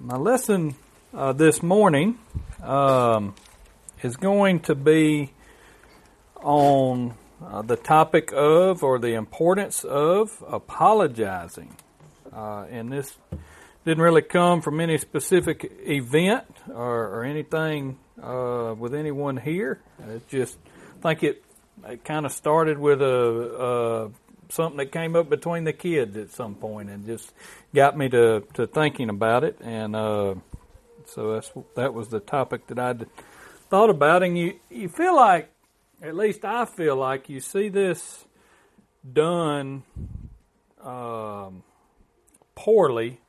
My lesson uh, this morning um, is going to be on uh, the topic of or the importance of apologizing. Uh, and this didn't really come from any specific event or, or anything uh, with anyone here. It just, I think it, it kind of started with a, a something that came up between the kids at some point and just got me to, to thinking about it. And uh, so that's that was the topic that I'd thought about. And you you feel like, at least I feel like, you see this done um, poorly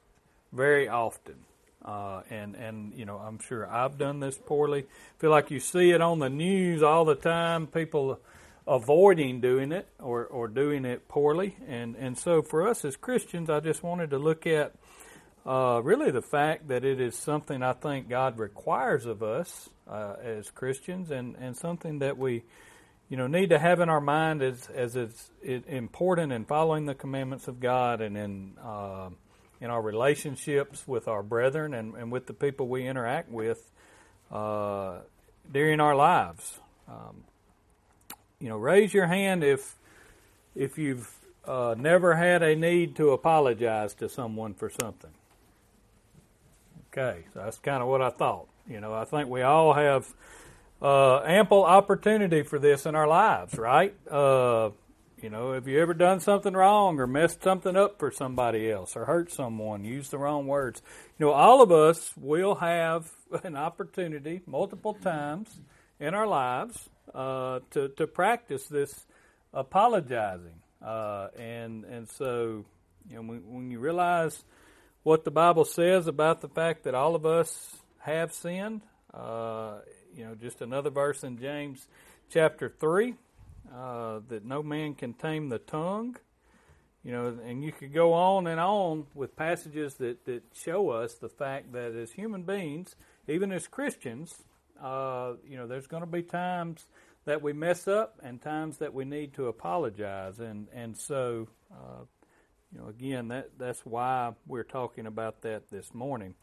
very often. Uh, and and you know I'm sure I've done this poorly. Feel like you see it on the news all the time. People avoiding doing it or, or doing it poorly. And, and so for us as Christians, I just wanted to look at uh, really the fact that it is something I think God requires of us uh, as Christians and, and something that we you know need to have in our mind as, as it's important in following the commandments of God and in uh, in our relationships with our brethren and, and with the people we interact with uh, during our lives. Um, you know, raise your hand if if you've uh, never had a need to apologize to someone for something. Okay, so that's kind of what I thought. You know, I think we all have uh, ample opportunity for this in our lives, right? Uh, you know, have you ever done something wrong or messed something up for somebody else or hurt someone, used the wrong words? You know, all of us will have an opportunity multiple times in our lives uh, to to practice this apologizing, uh, and and so you know when, when you realize what the Bible says about the fact that all of us have sinned, uh, you know, just another verse in James chapter three uh, that no man can tame the tongue. You know, and you could go on and on with passages that, that show us the fact that as human beings, even as Christians, uh, you know, there's going to be times that we mess up and times that we need to apologize. And, and so, uh, you know, again, that, that's why we're talking about that this morning.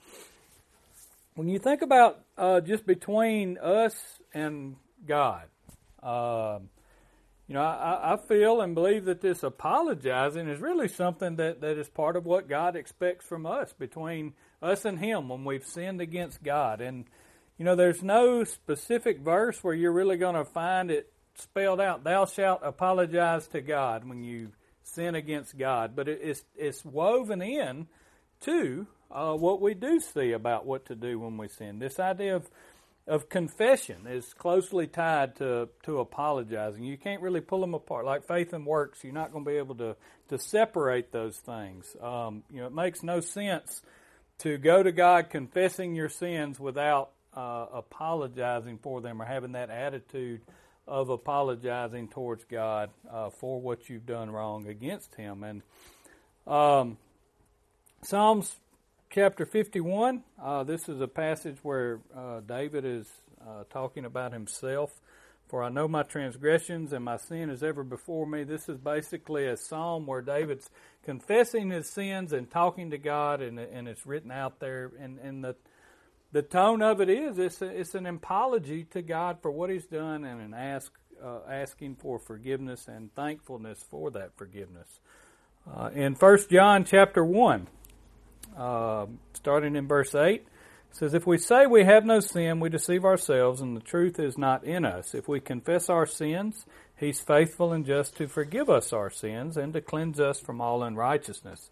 When you think about uh, just between us and God, uh, you know, I, I, feel and believe that this apologizing is really something that, that is part of what God expects from us between us and Him when we've sinned against God. And you know, there's no specific verse where you're really going to find it spelled out. Thou shalt apologize to God when you sin against God, but it's it's woven in to uh, what we do see about what to do when we sin. This idea of of confession is closely tied to to apologizing. You can't really pull them apart. Like faith and works, you're not going to be able to to separate those things. Um, you know, it makes no sense to go to God confessing your sins without uh, apologizing for them or having that attitude of apologizing towards God uh, for what you've done wrong against Him. And um, Psalms chapter 51, uh, this is a passage where uh, David is uh, talking about himself. For I know my transgressions and my sin is ever before me. This is basically a psalm where David's confessing his sins and talking to God, and, and it's written out there. And, and the the tone of it is it's, a, it's an apology to God for what He's done and an ask uh, asking for forgiveness and thankfulness for that forgiveness. Uh, in First John chapter one, uh, starting in verse eight, says, "If we say we have no sin, we deceive ourselves, and the truth is not in us. If we confess our sins, He's faithful and just to forgive us our sins and to cleanse us from all unrighteousness."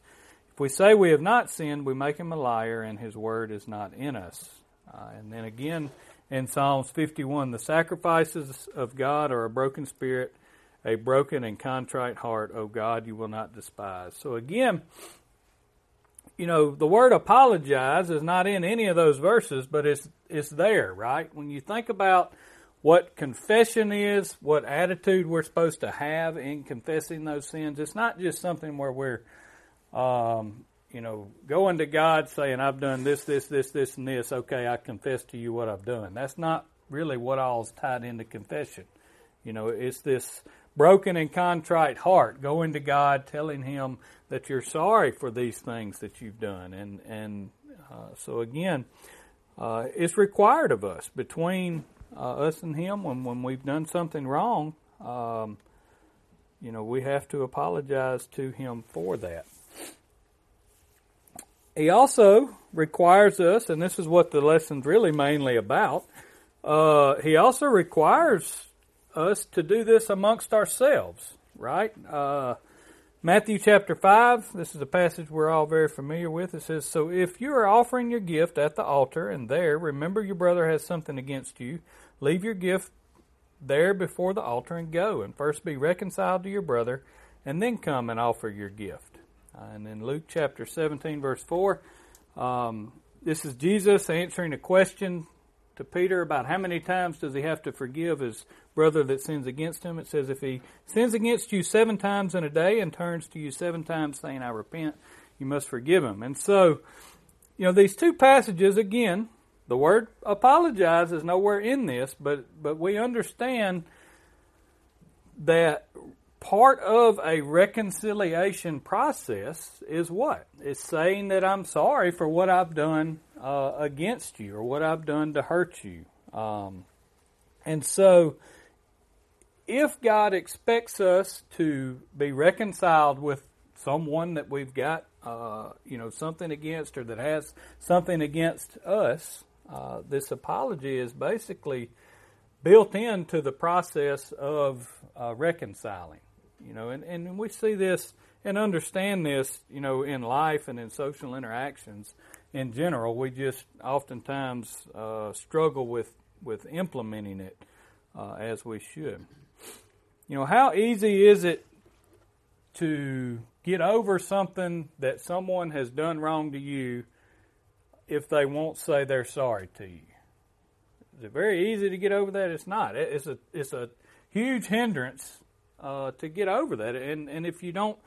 If we say we have not sinned, we make him a liar, and his word is not in us. Uh, and then again in Psalms 51, the sacrifices of God are a broken spirit, a broken and contrite heart, O God, you will not despise. So again, you know, the word apologize is not in any of those verses, but it's it's there, right? When you think about what confession is, what attitude we're supposed to have in confessing those sins, it's not just something where we're um, you know, going to God saying, I've done this, this, this, this, and this. Okay, I confess to you what I've done. That's not really what all's tied into confession. You know, it's this broken and contrite heart going to God, telling Him that you're sorry for these things that you've done, and and Uh, so again, uh, it's required of us between uh, us and Him when when we've done something wrong. Um, you know, we have to apologize to Him for that. He also requires us, and this is what the lesson's really mainly about. Uh, he also requires us to do this amongst ourselves, right? Uh, Matthew chapter 5, this is a passage we're all very familiar with. It says, So if you are offering your gift at the altar, and there remember your brother has something against you, leave your gift there before the altar and go, and first be reconciled to your brother, and then come and offer your gift. Uh, and in Luke chapter 17, verse 4, um, this is Jesus answering a question to Peter about how many times does he have to forgive his brother that sins against him. It says, if he sins against you seven times in a day and turns to you seven times saying, I repent, you must forgive him. And so, you know, these two passages, again, the word apologize is nowhere in this, but, but we understand that part of a reconciliation process is what? It's saying that I'm sorry for what I've done uh, against you or what I've done to hurt you. Um, and so, if God expects us to be reconciled with someone that we've got, uh, you know, something against or that has something against us, uh, this apology is basically built into the process of uh, reconciling. You know, and, and we see this and understand this, you know, in life and in social interactions in general. We just oftentimes uh, struggle with, with implementing it uh, as we should. You know, how easy is it to get over something that someone has done wrong to you if they won't say they're sorry to you? Is it very easy to get over that? It's not. It's a it's a huge hindrance uh, to get over that. And and if you don't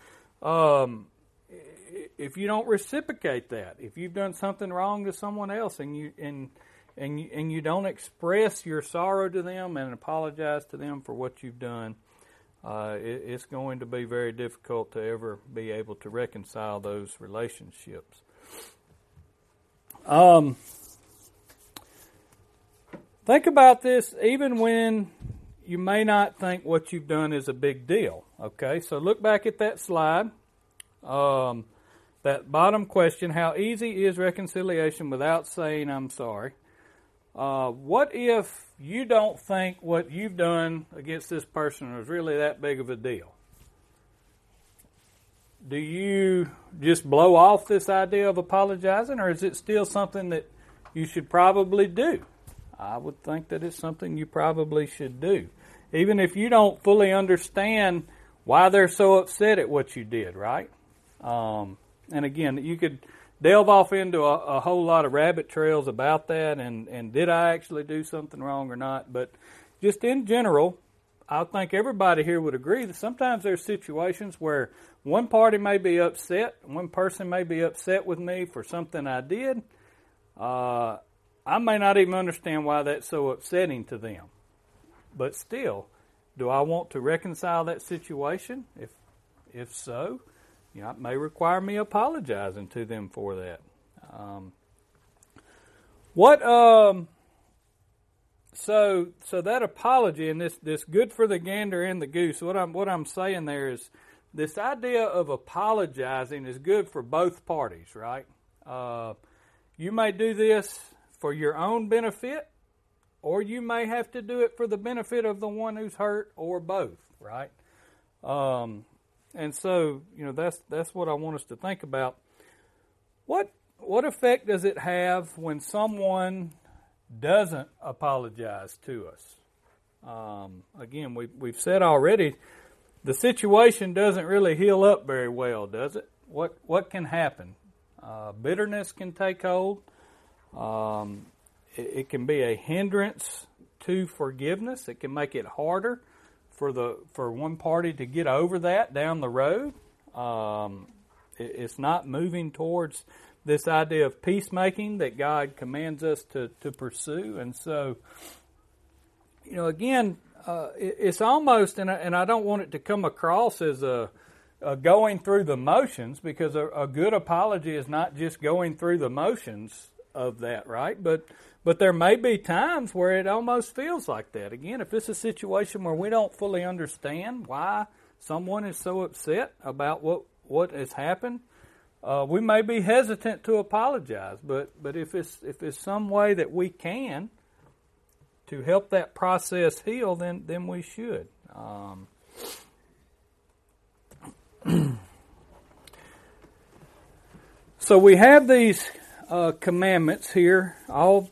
um, if you don't reciprocate that, if you've done something wrong to someone else and you and and you, and you don't express your sorrow to them and apologize to them for what you've done, uh, it, it's going to be very difficult to ever be able to reconcile those relationships. Um, think about this even when you may not think what you've done is a big deal. Okay, so look back at that slide. Um, that bottom question how easy is reconciliation without saying I'm sorry? Uh, what if you don't think what you've done against this person is really that big of a deal? Do you just blow off this idea of apologizing, or is it still something that you should probably do? I would think that it's something you probably should do even if you don't fully understand why they're so upset at what you did, right? Um, and again, you could delve off into a, a, whole lot of rabbit trails about that and, and did I actually do something wrong or not. But just in general, I think everybody here would agree that sometimes there's situations where one party may be upset, one person may be upset with me for something I did. Uh, I may not even understand why that's so upsetting to them. But still, do I want to reconcile that situation? If if so, you know, it may require me apologizing to them for that. Um, what um, so so that apology and this this good for the gander and the goose. What I'm what I'm saying there is this idea of apologizing is good for both parties, right? Uh, you may do this for your own benefit, or you may have to do it for the benefit of the one who's hurt, or both, right? Um, and so, you know, that's that's what I want us to think about. What what effect does it have when someone doesn't apologize to us? Um, again, we we've said already, the situation doesn't really heal up very well, does it? What what can happen? Uh, bitterness can take hold. Um, it can be a hindrance to forgiveness. It can make it harder for the for one party to get over that down the road. Um, it, it's not moving towards this idea of peacemaking that God commands us to to pursue, and so you know again. Uh, it, it's almost, and I, and I don't want it to come across as a, uh, going through the motions because a, a good apology is not just going through the motions of that, right? But but there may be times where it almost feels like that. Again, if it's a situation where we don't fully understand why someone is so upset about what what has happened, uh, we may be hesitant to apologize. But but if it's if it's some way that we can to help that process heal, then then we should. Um, so we have these uh, commandments here, all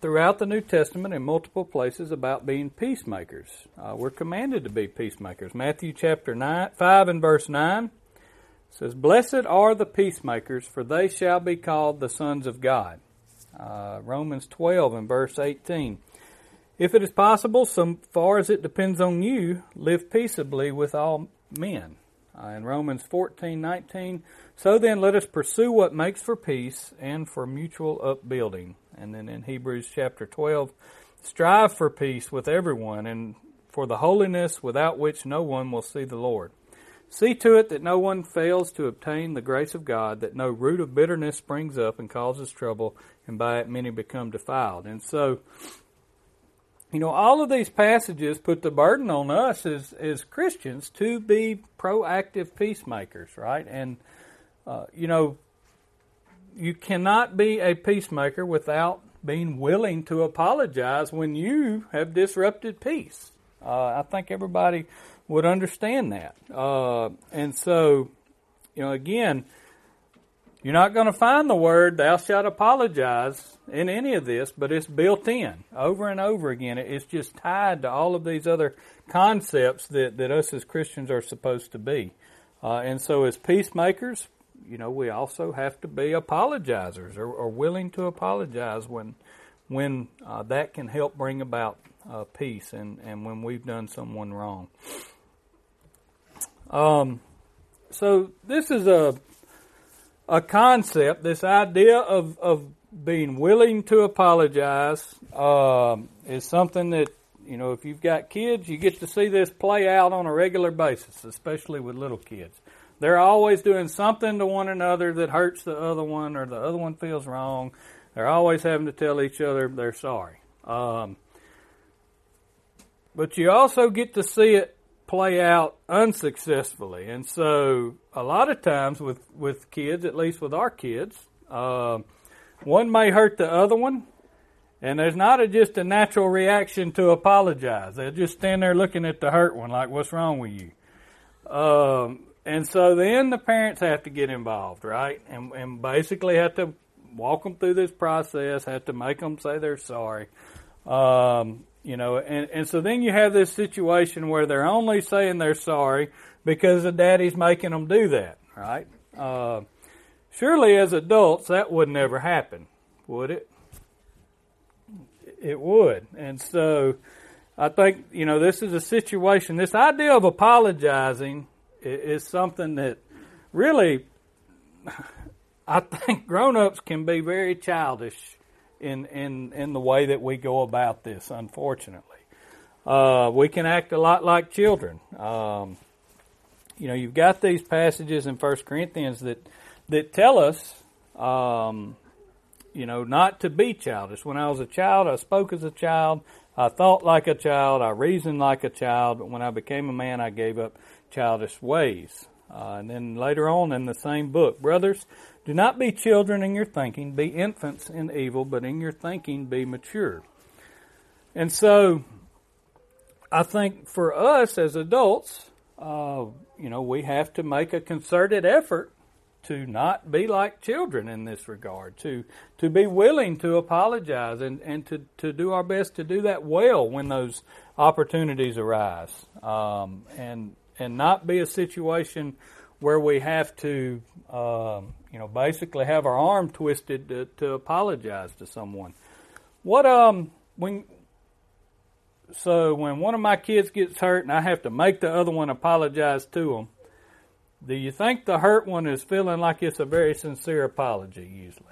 throughout the New Testament in multiple places about being peacemakers. Uh, we're commanded to be peacemakers. Matthew chapter nine, five and verse nine says, "Blessed are the peacemakers, for they shall be called the sons of God." Uh, Romans twelve and verse eighteen. If it is possible, so far as it depends on you, live peaceably with all men. Uh, in Romans 14:19, so then let us pursue what makes for peace and for mutual upbuilding. And then in Hebrews chapter 12, strive for peace with everyone and for the holiness without which no one will see the Lord. See to it that no one fails to obtain the grace of God, that no root of bitterness springs up and causes trouble, and by it many become defiled. And so, you know, all of these passages put the burden on us as, as Christians to be proactive peacemakers, right? And, uh, you know, you cannot be a peacemaker without being willing to apologize when you have disrupted peace. Uh, I think everybody would understand that. Uh, and so, you know, again, you're not going to find the word thou shalt apologize in any of this, but it's built in over and over again. It's just tied to all of these other concepts that, that us as Christians are supposed to be. Uh, and so, as peacemakers, you know, we also have to be apologizers or, or willing to apologize when when uh, that can help bring about uh, peace and, and when we've done someone wrong. Um, so this is a a concept, this idea of, of being willing to apologize um, is something that, you know, if you've got kids, you get to see this play out on a regular basis, especially with little kids. They're always doing something to one another that hurts the other one or the other one feels wrong. They're always having to tell each other they're sorry. Um, but you also get to see it play out unsuccessfully. And so, a lot of times with, with kids, at least with our kids, uh, one may hurt the other one, and there's not a, just a natural reaction to apologize. They'll just stand there looking at the hurt one, like, "What's wrong with you?" Um, and so then the parents have to get involved, right? And and basically have to walk them through this process, have to make them say they're sorry. Um, you know, and, and so then you have this situation where they're only saying they're sorry because the daddy's making them do that, right? Uh, surely as adults that would never happen, would it? It would. And so I think, you know, this is a situation, this idea of apologizing is something that really, I think grown ups can be very childish in in in the way that we go about this. Unfortunately, uh, we can act a lot like children. Um, you know, you've got these passages in First Corinthians that that tell us, um, you know, not to be childish. When I was a child, I spoke as a child. I thought like a child. I reasoned like a child. But when I became a man, I gave up childish ways. Uh, and then later on in the same book, brothers, do not be children in your thinking, be infants in evil, but in your thinking be mature. And so, I think for us as adults, uh, you know, we have to make a concerted effort to not be like children in this regard, to to be willing to apologize and, and to, to do our best to do that well when those opportunities arise. Um, and and not be a situation where we have to, um, you know, basically have our arm twisted to, to apologize to someone. What um when so when one of my kids gets hurt and I have to make the other one apologize to them, do you think the hurt one is feeling like it's a very sincere apology usually?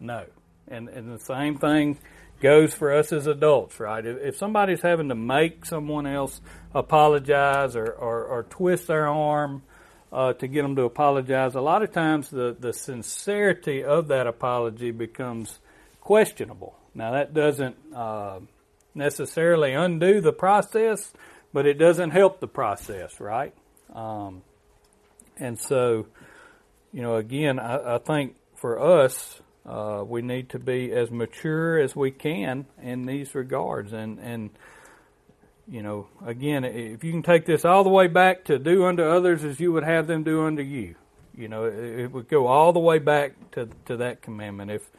No. And and the same thing goes for us as adults, right? If, if somebody's having to make someone else apologize or, or, or twist their arm uh, to get them to apologize, a lot of times the, the sincerity of that apology becomes questionable. Now, that doesn't uh, necessarily undo the process, but it doesn't help the process, right? Um, and so, you know, again, I, I think for us, uh, we need to be as mature as we can in these regards, and and you know, again, if you can take this all the way back to do unto others as you would have them do unto you, you know, it, it would go all the way back to to that commandment. If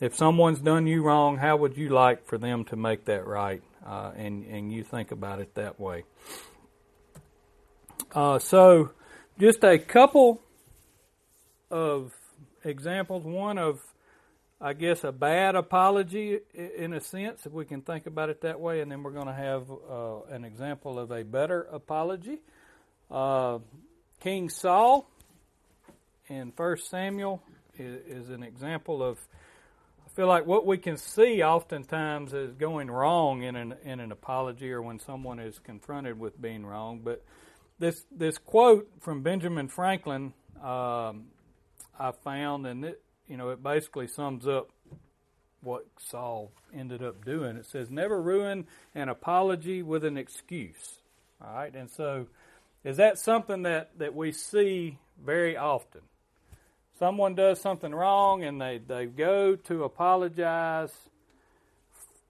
if someone's done you wrong, how would you like for them to make that right? Uh, and and you think about it that way. Uh, so, just a couple of examples. One of I guess, a bad apology in a sense, if we can think about it that way, and then we're going to have uh, an example of a better apology. Uh, King Saul in First Samuel is, is, an example of. Feel like what we can see oftentimes is going wrong in an in an apology or when someone is confronted with being wrong. But this this quote from Benjamin Franklin um, I found, and it, you know, it basically sums up what Saul ended up doing. It says, never ruin an apology with an excuse. All right, and so is that something that, that we see very often? Someone does something wrong and they, they go to apologize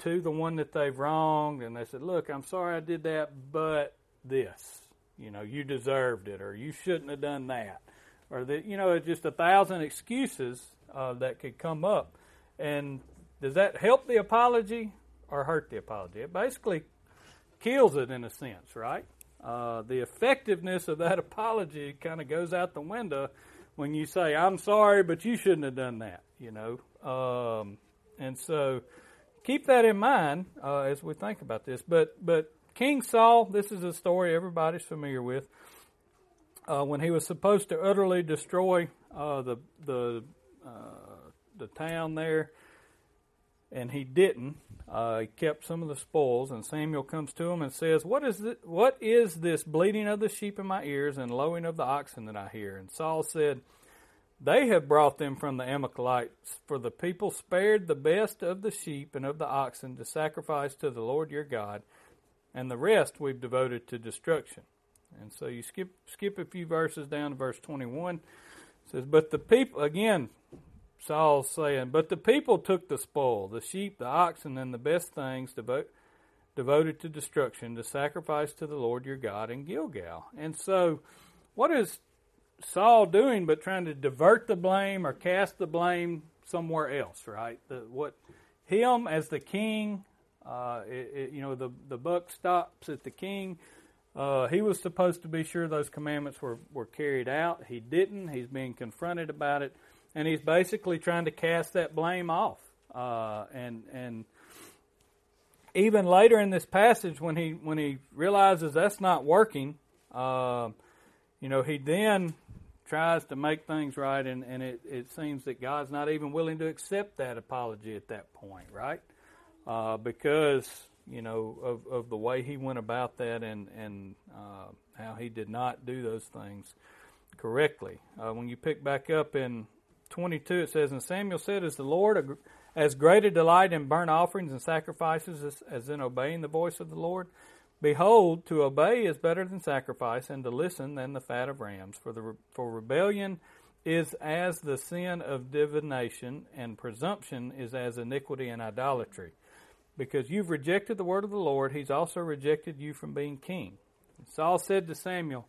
to the one that they've wronged and they said, Look, I'm sorry I did that, but this. You know, you deserved it or you shouldn't have done that. Or that you know, it's just a thousand excuses uh, that could come up. And does that help the apology or hurt the apology? It basically kills it in a sense, right? Uh, the effectiveness of that apology kind of goes out the window when you say, I'm sorry, but you shouldn't have done that, you know. Um, and so keep that in mind uh, as we think about this. But, but King Saul, this is a story everybody's familiar with. Uh, when he was supposed to utterly destroy uh, the the uh, the town there, and he didn't. Uh, he kept some of the spoils, and Samuel comes to him and says, "What is this, what is this bleating of the sheep in my ears and lowing of the oxen that I hear?" And Saul said, "They have brought them from the Amalekites, for the people spared the best of the sheep and of the oxen to sacrifice to the Lord your God, and the rest we've devoted to destruction." And so you skip skip a few verses down to verse twenty one. says, "But the people again." Saul's saying, But the people took the spoil, the sheep, the oxen, and the best things devote, devoted to destruction, to sacrifice to the Lord your God in Gilgal. And so, what is Saul doing but trying to divert the blame or cast the blame somewhere else, right? The, what him as the king, uh, it, it, you know, the, the buck stops at the king. Uh, he was supposed to be sure those commandments were, were carried out. He didn't. He's being confronted about it and he's basically trying to cast that blame off. Uh, and and even later in this passage, when he when he realizes that's not working, uh, you know, he then tries to make things right, and, and it, it seems that God's not even willing to accept that apology at that point, right? Uh, because you know of, of the way he went about that and and uh, how he did not do those things correctly. Uh, when you pick back up in 22 it says, And Samuel said, Is the Lord as great a delight in burnt offerings and sacrifices as, as in obeying the voice of the Lord? Behold, to obey is better than sacrifice, and to listen than the fat of rams. For the for rebellion is as the sin of divination, and presumption is as iniquity and idolatry. Because you've rejected the word of the Lord, he's also rejected you from being king. And Saul said to Samuel,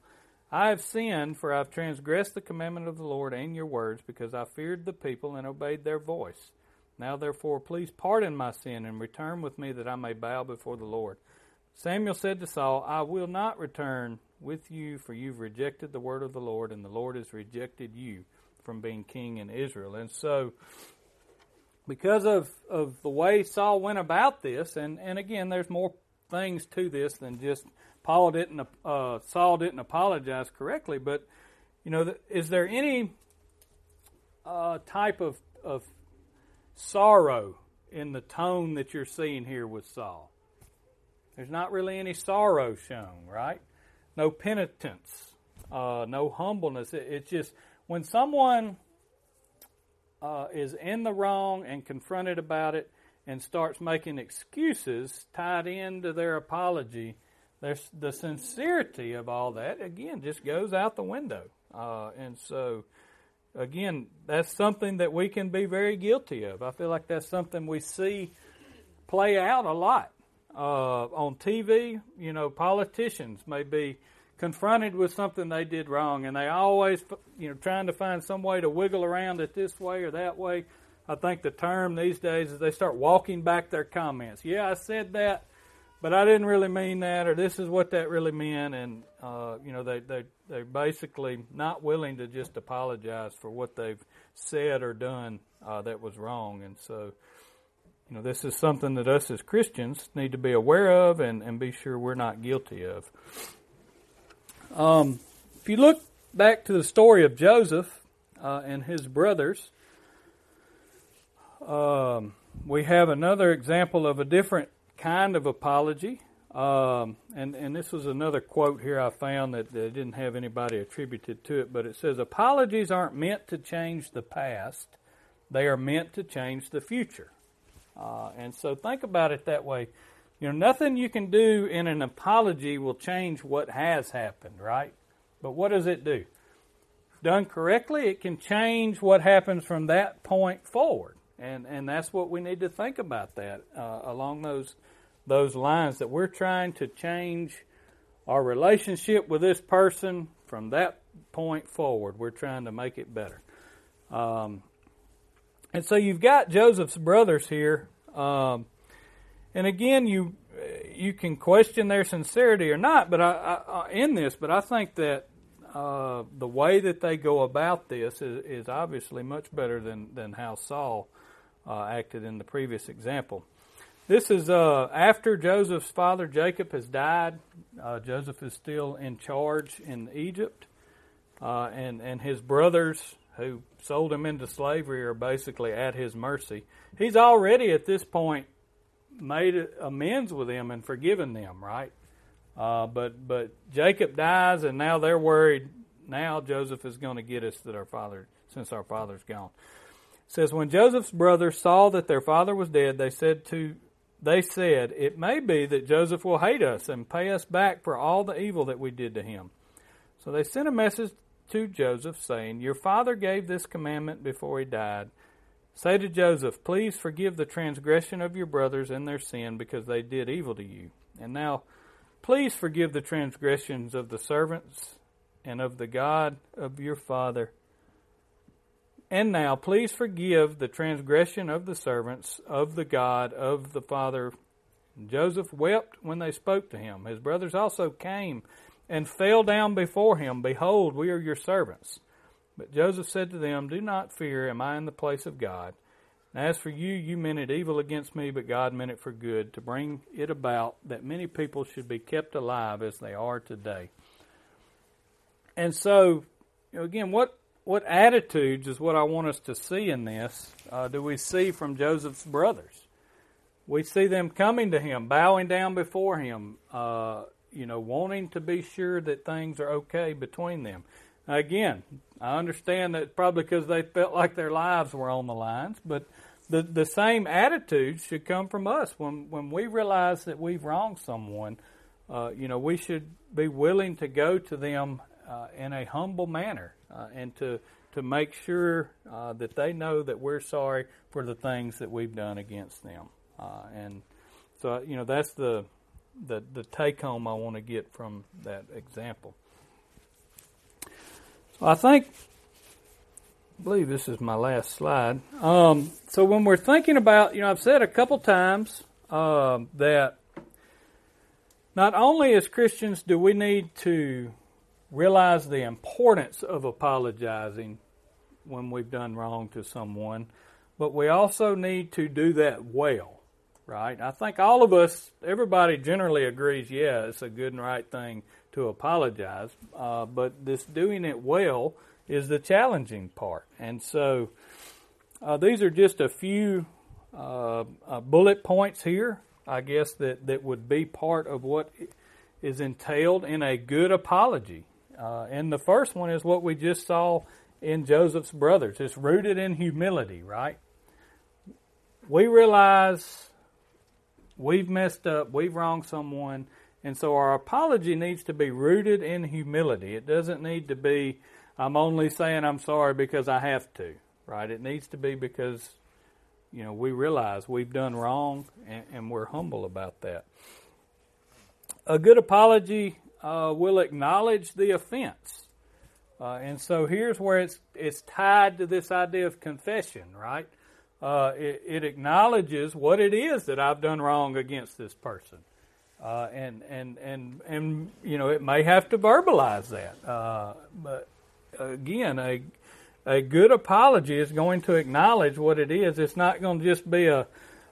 I have sinned, for I have transgressed the commandment of the Lord and your words, because I feared the people and obeyed their voice. Now therefore, please pardon my sin and return with me that I may bow before the Lord. Samuel said to Saul, I will not return with you, for you've rejected the word of the Lord, and the Lord has rejected you from being king in Israel. And so, because of, of the way Saul went about this, and, and again, there's more things to this than just Paul didn't, uh, Saul didn't apologize correctly, but you know, is there any uh, type of, of sorrow in the tone that you're seeing here with Saul? There's not really any sorrow shown, right? No penitence. uh, no humbleness. It, it's just when someone uh, is in the wrong and confronted about it and starts making excuses tied into their apology, there's the sincerity of all that again just goes out the window. Uh, and so, again, that's something that we can be very guilty of. I feel like that's something we see play out a lot uh, on TV. You know, politicians may be confronted with something they did wrong, and they always, you know, trying to find some way to wiggle around it this way or that way. I think the term these days is they start walking back their comments. Yeah, I said that, but I didn't really mean that, or this is what that really meant, and uh, you know, they they they're basically not willing to just apologize for what they've said or done uh, that was wrong, and so. You know, this is something that us as Christians need to be aware of and, and be sure we're not guilty of. Um, if you look back to the story of Joseph uh, and his brothers, um, we have another example of a different kind of apology. Um, and, and this was another quote here I found that, that didn't have anybody attributed to it, but it says, Apologies aren't meant to change the past, they are meant to change the future. Uh, and so think about it that way. You know, nothing you can do in an apology will change what has happened, right? But what does it do? Done correctly, it can change what happens from that point forward. And, and that's what we need to think about that uh, along those, those lines that we're trying to change our relationship with this person from that point forward. We're trying to make it better. Um, and so you've got Joseph's brothers here. Um, and again, you you can question their sincerity or not, but I, I in this, but I think that uh, the way that they go about this is, is obviously much better than than how Saul uh, acted in the previous example. This is uh, after Joseph's father Jacob has died. Uh, Joseph is still in charge in Egypt, uh, and and his brothers who sold him into slavery are basically at his mercy. He's already at this point made amends with them and forgiven them, right? Uh, but but Jacob dies, and now they're worried. Now Joseph is going to get us that our father, since our father's gone. Says when Joseph's brothers saw that their father was dead, they said to they said, It may be that Joseph will hate us and pay us back for all the evil that we did to him. So they sent a message to Joseph, saying, Your father gave this commandment before he died. Say to Joseph, Please forgive the transgression of your brothers and their sin, because they did evil to you. And now, please forgive the transgressions of the servants and of the God of your father. And now, please forgive the transgression of the servants of the God of the father. Joseph wept when they spoke to him. His brothers also came and fell down before him. Behold, we are your servants. But Joseph said to them, Do not fear, am I in the place of God? And as for you, you meant it evil against me, but God meant it for good, to bring it about that many people should be kept alive as they are today. And so, again, what what attitudes is what I want us to see in this? Uh, do we see from Joseph's brothers? We see them coming to him, bowing down before him, uh, you know, wanting to be sure that things are okay between them. Again, I understand that probably because they felt like their lives were on the lines, but the the same attitude should come from us when when we realize that we've wronged someone. Uh, you know, we should be willing to go to them uh, in a humble manner uh, and to to make sure uh, that they know that we're sorry for the things that we've done against them. Uh, and so, you know, that's the the the take home I want to get from that example. I think, I believe this is my last slide. Um, so when we're thinking about, you know, I've said a couple times that not only as Christians do we need to realize the importance of apologizing when we've done wrong to someone, but we also need to do that well, right? I think all of us, everybody generally agrees, yeah, it's a good and right thing to apologize, uh, but this doing it well is the challenging part. And so uh, these are just a few uh, uh, bullet points here, I guess, that, that would be part of what is entailed in a good apology. Uh, and the first one is what we just saw in Joseph's brothers. It's rooted in humility, right? We realize we've messed up, we've wronged someone, and so our apology needs to be rooted in humility. It doesn't need to be, I'm only saying I'm sorry because I have to, right? It needs to be because, you know, we realize we've done wrong and, and we're humble about that. A good apology uh, will acknowledge the offense. Uh, and so here's where it's it's tied to this idea of confession, right? Uh, it, it, acknowledges what it is that I've done wrong against this person, uh, and and and and you know it may have to verbalize that, uh, but again, a a good apology is going to acknowledge what it is. It's not going to just be a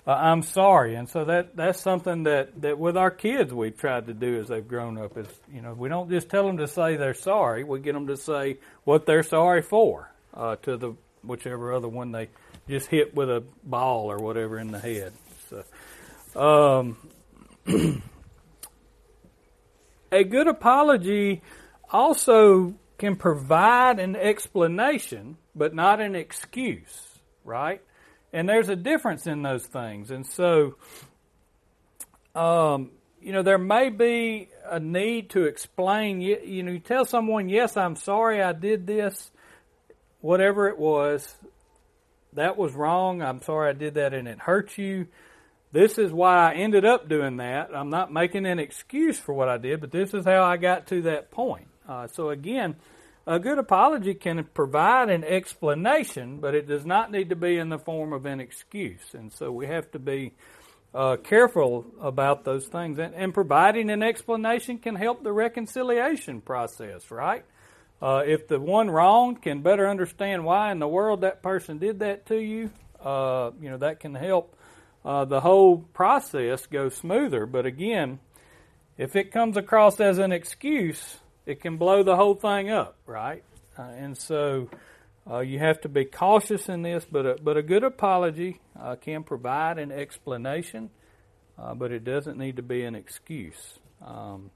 uh, I'm sorry. And so that that's something that, that with our kids we've tried to do as they've grown up is you know we don't just tell them to say they're sorry. We get them to say what they're sorry for uh, to the whichever other one they just hit with a ball or whatever in the head. So, um, a good apology also can provide an explanation, but not an excuse, right? And there's a difference in those things. And so, um, you know, there may be a need to explain. You, you know, you tell someone, yes, I'm sorry I did this, whatever it was, that was wrong. I'm sorry I did that and it hurt you. This is why I ended up doing that. I'm not making an excuse for what I did, but this is how I got to that point. Uh, so again, a good apology can provide an explanation, but it does not need to be in the form of an excuse. And so we have to be uh, careful about those things. And, and, providing an explanation can help the reconciliation process, right? Uh, if the one wrong can better understand why in the world that person did that to you, uh, you know, that can help uh, the whole process go smoother. But again, if it comes across as an excuse, it can blow the whole thing up, right? Uh, and so uh, you have to be cautious in this, but a, but a good apology uh, can provide an explanation, uh, but it doesn't need to be an excuse. Um,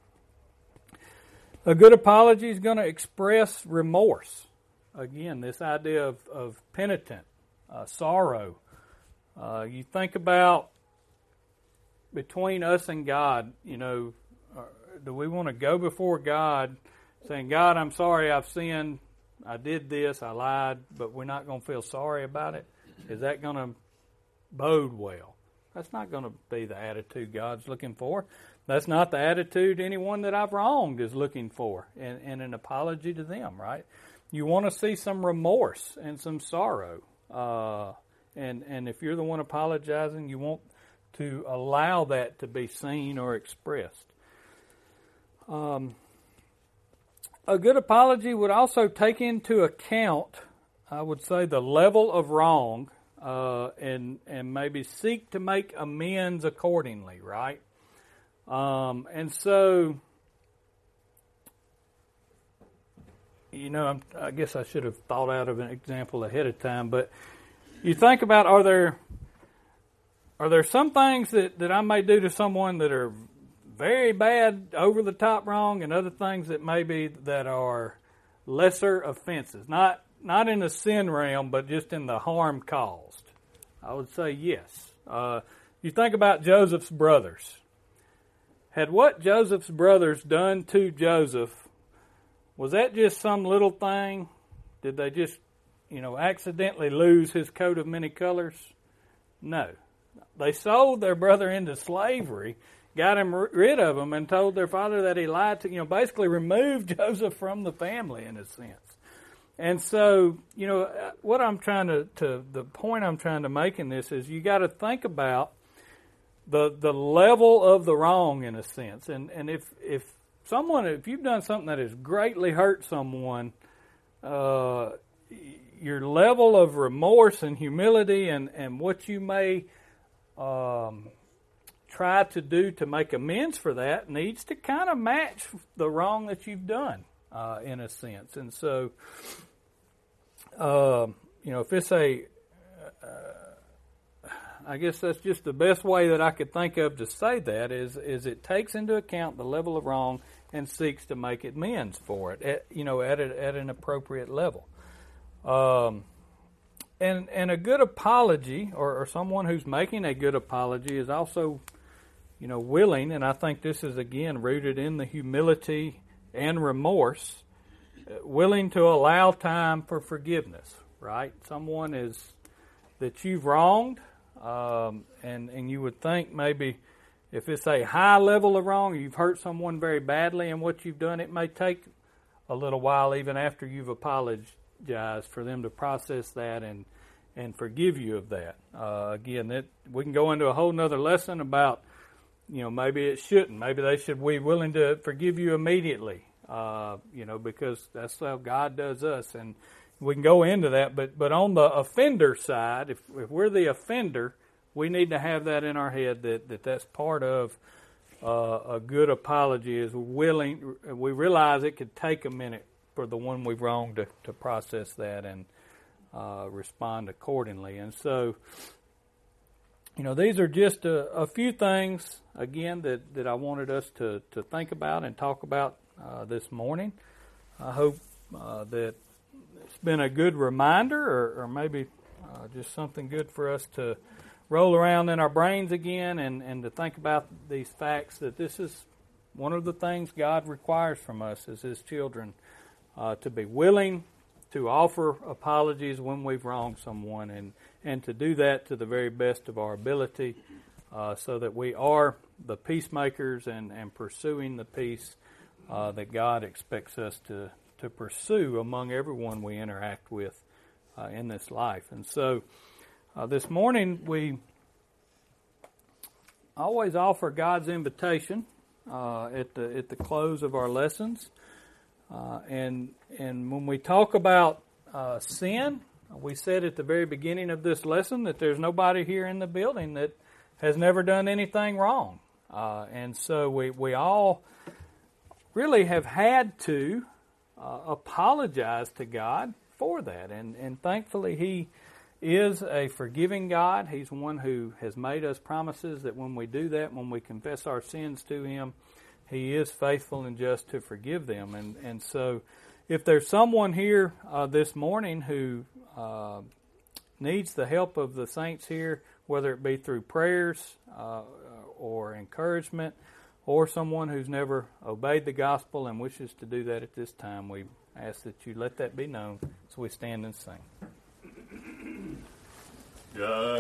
a good apology is going to express remorse. Again, this idea of, of penitent, uh, sorrow. Uh, you think about between us and God, you know, do we want to go before God saying, God, I'm sorry I've sinned. I did this. I lied, but we're not going to feel sorry about it? Is that going to bode well? That's not going to be the attitude God's looking for. That's not the attitude anyone that I've wronged is looking for and, in an apology to them, right? You want to see some remorse and some sorrow. Uh, and, and if you're the one apologizing, you want to allow that to be seen or expressed. Um, a good apology would also take into account, I would say, the level of wrong uh, and and maybe seek to make amends accordingly, right? Um, and so, you know, I'm, I guess I should have thought out of an example ahead of time, but you think about are there are there some things that, that I may do to someone that are very bad, over the top wrong, and other things that maybe that are lesser offenses. Not not in the sin realm, but just in the harm caused. I would say yes. Uh, you think about Joseph's brothers. Had what Joseph's brothers done to Joseph, was that just some little thing? Did they just, you know, accidentally lose his coat of many colors? No. They sold their brother into slavery got him rid of him and told their father that he lied to, you know, basically removed Joseph from the family in a sense. And so, you know, uh, what I'm trying to, to the point I'm trying to make in this is you got to think about the the level of the wrong in a sense. And and if if someone if you've done something that has greatly hurt someone, uh, your level of remorse and humility and and what you may um, try to do to make amends for that needs to kind of match the wrong that you've done, uh, in a sense. And so, uh, you know, if it's a, uh, I guess that's just the best way that I could think of to say that is is it takes into account the level of wrong and seeks to make amends for it, at, you know, at, a, at an appropriate level. Um, and and a good apology, or, or someone who's making a good apology, is also, you know, willing. And I think this is again rooted in the humility and remorse, uh, willing to allow time for forgiveness. Right? Someone is that you've wronged, um, and and you would think maybe if it's a high level of wrong, you've hurt someone very badly and what you've done, it may take a little while even after you've apologized for them to process that and and forgive you of that. Uh, again, that we can go into a whole nother lesson about, you know, maybe it shouldn't. Maybe they should be willing to forgive you immediately. Uh, you know, because that's how God does us, and we can go into that. But but on the offender side, if if we're the offender, we need to have that in our head that, that that's part of uh, a good apology is willing we realize it could take a minute for the one we've wronged to, to process that and uh, respond accordingly. And so, you know, these are just a, a, few things, again, that, that I wanted us to, to think about and talk about uh, this morning. I hope uh, that it's been a good reminder or, or maybe uh, just something good for us to roll around in our brains again and, and to think about these facts that this is one of the things God requires from us as His children uh, to be willing to offer apologies when we've wronged someone and, and to do that to the very best of our ability uh, so that we are the peacemakers and, and pursuing the peace uh, that God expects us to, to pursue among everyone we interact with uh, in this life. And so, uh, this morning, we always offer God's invitation uh, at the at the close of our lessons, uh, and and when we talk about sin, we said at the very beginning of this lesson that there's nobody here in the building that has never done anything wrong, uh, and so we we all really have had to uh, apologize to God for that, and and thankfully He is a forgiving God. He's one who has made us promises that when we do that, when we confess our sins to Him, He is faithful and just to forgive them. And and so, if there's someone here uh, this morning who uh, needs the help of the saints here, whether it be through prayers uh, or encouragement, or someone who's never obeyed the gospel and wishes to do that at this time, we ask that you let that be known. So we stand and sing. Gosh.